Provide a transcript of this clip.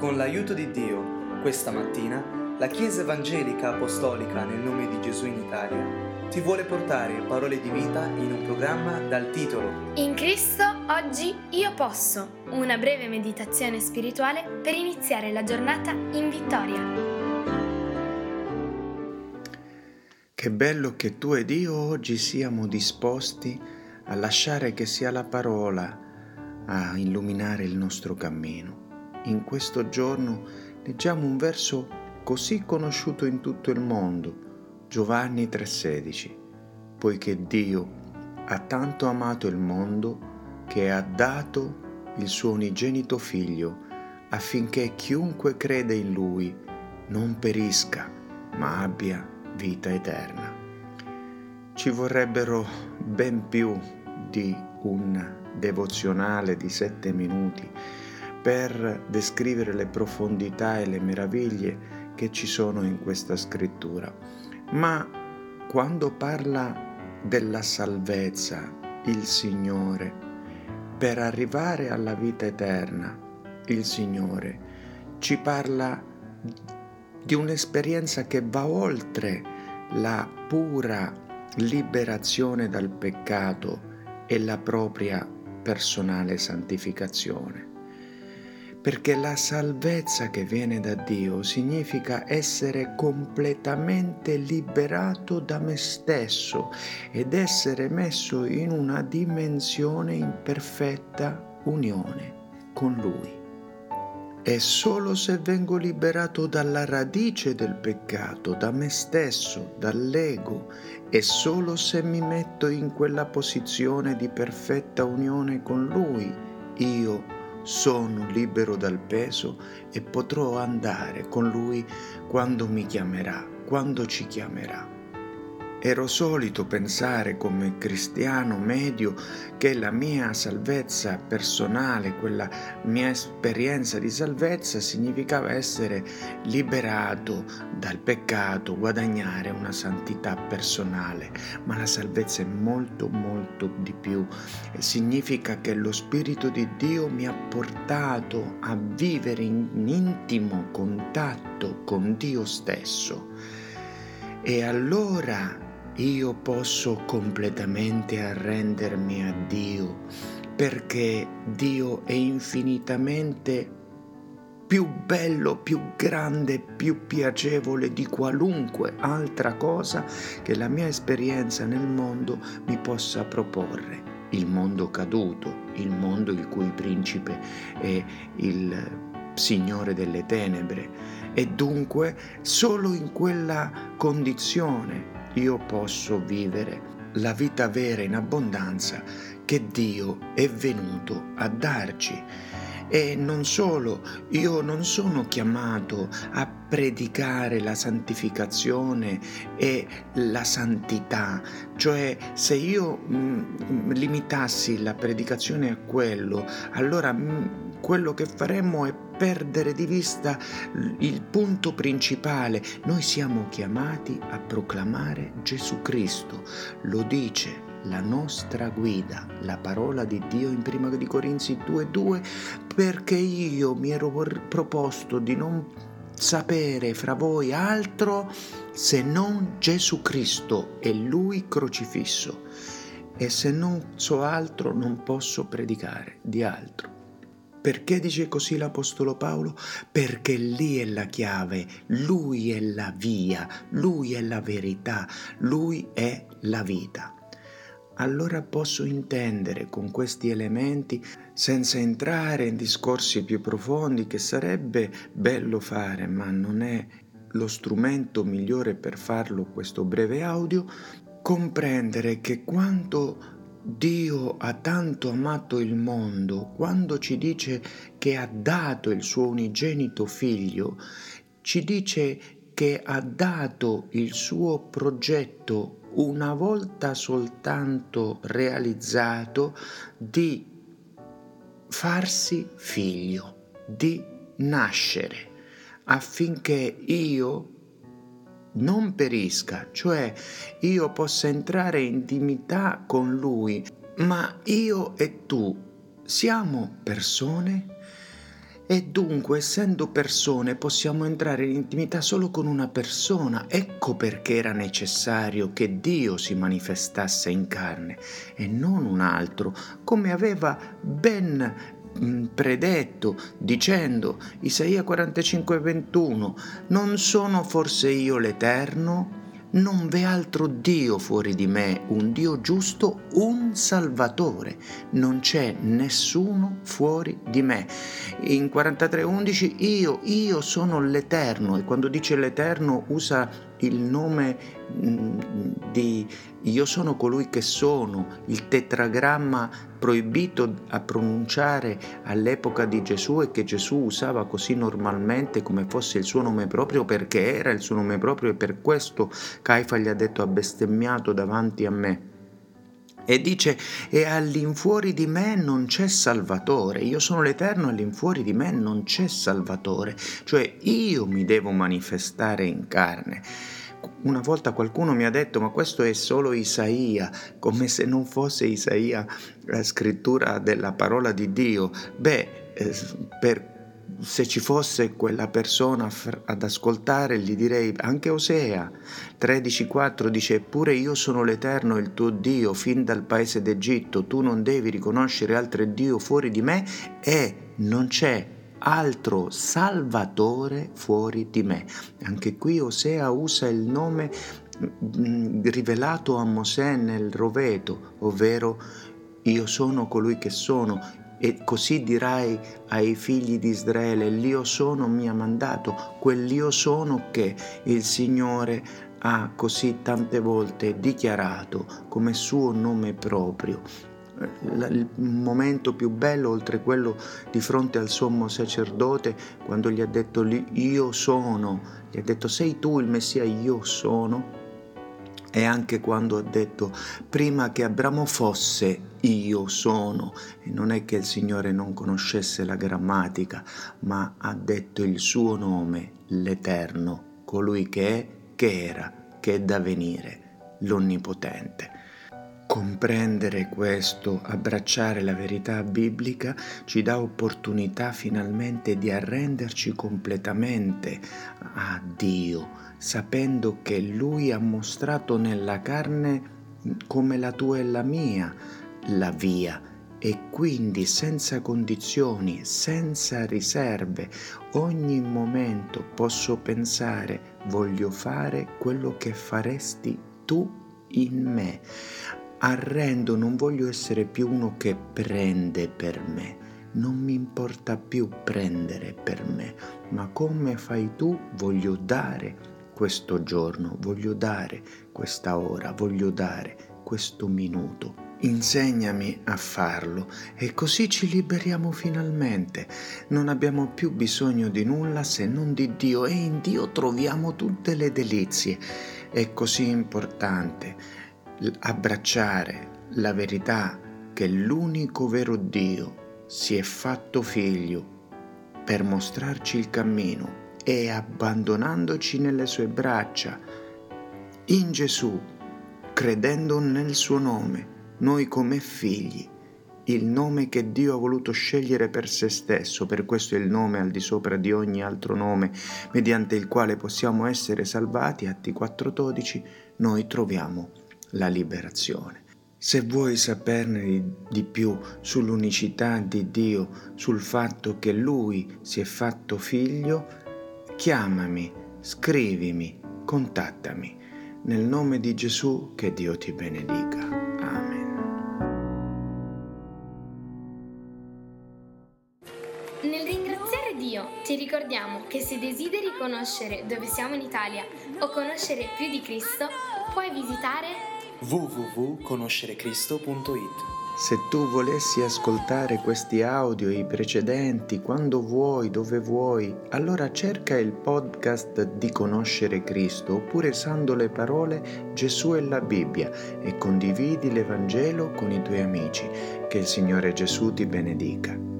Con l'aiuto di Dio, questa mattina, la Chiesa Evangelica Apostolica nel nome di Gesù in Italia ti vuole portare parole di vita in un programma dal titolo In Cristo oggi io posso, una breve meditazione spirituale per iniziare la giornata in vittoria. Che bello che tu ed io oggi siamo disposti a lasciare che sia la parola a illuminare il nostro cammino in questo giorno leggiamo un verso così conosciuto in tutto il mondo, Giovanni 3:16, poiché Dio ha tanto amato il mondo che ha dato il suo unigenito figlio affinché chiunque crede in lui non perisca, ma abbia vita eterna. Ci vorrebbero ben più di un devozionale di sette minuti per descrivere le profondità e le meraviglie che ci sono in questa scrittura. Ma quando parla della salvezza, il Signore, per arrivare alla vita eterna, il Signore ci parla di un'esperienza che va oltre la pura liberazione dal peccato e la propria personale santificazione perché la salvezza che viene da Dio significa essere completamente liberato da me stesso ed essere messo in una dimensione in perfetta unione con Lui. E solo se vengo liberato dalla radice del peccato, da me stesso, dall'ego, e solo se mi metto in quella posizione di perfetta unione con Lui, io sono libero dal peso e potrò andare con lui quando mi chiamerà, quando ci chiamerà. Ero solito pensare come cristiano medio che la mia salvezza personale, quella mia esperienza di salvezza significava essere liberato dal peccato, guadagnare una santità personale, ma la salvezza è molto molto di più. Significa che lo Spirito di Dio mi ha portato a vivere in intimo contatto con Dio stesso. E allora io posso completamente arrendermi a Dio perché Dio è infinitamente più bello, più grande, più piacevole di qualunque altra cosa che la mia esperienza nel mondo mi possa proporre. Il mondo caduto, il mondo il cui principe è il Signore delle tenebre. E dunque solo in quella condizione io posso vivere la vita vera in abbondanza che Dio è venuto a darci. E non solo, io non sono chiamato a predicare la santificazione e la santità, cioè se io mm, limitassi la predicazione a quello, allora mm, quello che faremmo è perdere di vista il punto principale. Noi siamo chiamati a proclamare Gesù Cristo. Lo dice la nostra guida, la parola di Dio in 1 Corinzi 2:2, perché io mi ero proposto di non sapere fra voi altro se non Gesù Cristo e Lui crocifisso. E se non so altro non posso predicare di altro. Perché dice così l'Apostolo Paolo? Perché lì è la chiave, lui è la via, lui è la verità, lui è la vita. Allora posso intendere con questi elementi, senza entrare in discorsi più profondi, che sarebbe bello fare, ma non è lo strumento migliore per farlo questo breve audio, comprendere che quanto Dio ha tanto amato il mondo, quando ci dice che ha dato il suo unigenito figlio, ci dice che ha dato il suo progetto una volta soltanto realizzato di farsi figlio, di nascere, affinché io non perisca, cioè io possa entrare in intimità con Lui, ma io e tu siamo persone e dunque essendo persone possiamo entrare in intimità solo con una persona. Ecco perché era necessario che Dio si manifestasse in carne e non un altro, come aveva ben mm, predetto dicendo Isaia 45:21 non sono forse io l'Eterno non v'è altro Dio fuori di me, un Dio giusto, un Salvatore. Non c'è nessuno fuori di me. In 43.11 io, io sono l'Eterno e quando dice l'Eterno usa il nome di io sono colui che sono, il tetragramma proibito a pronunciare all'epoca di Gesù e che Gesù usava così normalmente come fosse il suo nome proprio perché era il suo nome proprio e per questo Caifa gli ha detto ha bestemmiato davanti a me. E dice, e all'infuori di me non c'è Salvatore, io sono l'Eterno, all'infuori di me non c'è Salvatore, cioè io mi devo manifestare in carne. Una volta qualcuno mi ha detto, ma questo è solo Isaia, come se non fosse Isaia la scrittura della parola di Dio. Beh, eh, per se ci fosse quella persona ad ascoltare, gli direi anche Osea 13:4 dice: Eppure io sono l'Eterno, il tuo Dio, fin dal paese d'Egitto, tu non devi riconoscere altro Dio fuori di me e non c'è altro Salvatore fuori di me. Anche qui Osea usa il nome mm, rivelato a Mosè nel roveto, ovvero io sono colui che sono, e così dirai ai figli di Israele, l'io sono mi ha mandato, quell'io sono che il Signore ha così tante volte dichiarato come suo nome proprio. Il momento più bello, oltre quello di fronte al sommo sacerdote, quando gli ha detto io sono, gli ha detto sei tu il Messia, io sono, e anche quando ha detto prima che Abramo fosse io sono. E non è che il Signore non conoscesse la grammatica ma ha detto il suo nome l'Eterno colui che è che era che è da venire l'Onnipotente. Comprendere questo, abbracciare la verità biblica ci dà opportunità finalmente di arrenderci completamente a Dio, sapendo che Lui ha mostrato nella carne come la tua e la mia la via e quindi senza condizioni, senza riserve, ogni momento posso pensare voglio fare quello che faresti tu in me arrendo, non voglio essere più uno che prende per me. Non mi importa più prendere per me, ma come fai tu voglio dare questo giorno, voglio dare questa ora, voglio dare questo minuto. Insegnami a farlo e così ci liberiamo finalmente. Non abbiamo più bisogno di nulla se non di Dio e in Dio troviamo tutte le delizie. È così importante abbracciare la verità che l'unico vero Dio si è fatto figlio per mostrarci il cammino e abbandonandoci nelle sue braccia, in Gesù, credendo nel suo nome, noi come figli, il nome che Dio ha voluto scegliere per se stesso, per questo è il nome al di sopra di ogni altro nome, mediante il quale possiamo essere salvati, Atti 4.12, noi troviamo la liberazione. Se vuoi saperne di più sull'unicità di Dio, sul fatto che Lui si è fatto figlio, chiamami, scrivimi, contattami. Nel nome di Gesù che Dio ti benedica. Amen. Nel ringraziare Dio ti ricordiamo che se desideri conoscere dove siamo in Italia o conoscere più di Cristo, puoi visitare www.conoscerecristo.it se tu volessi ascoltare questi audio e i precedenti quando vuoi, dove vuoi, allora cerca il podcast di Conoscere Cristo oppure usando le parole Gesù e la Bibbia e condividi l'Evangelo con i tuoi amici. Che il Signore Gesù ti benedica.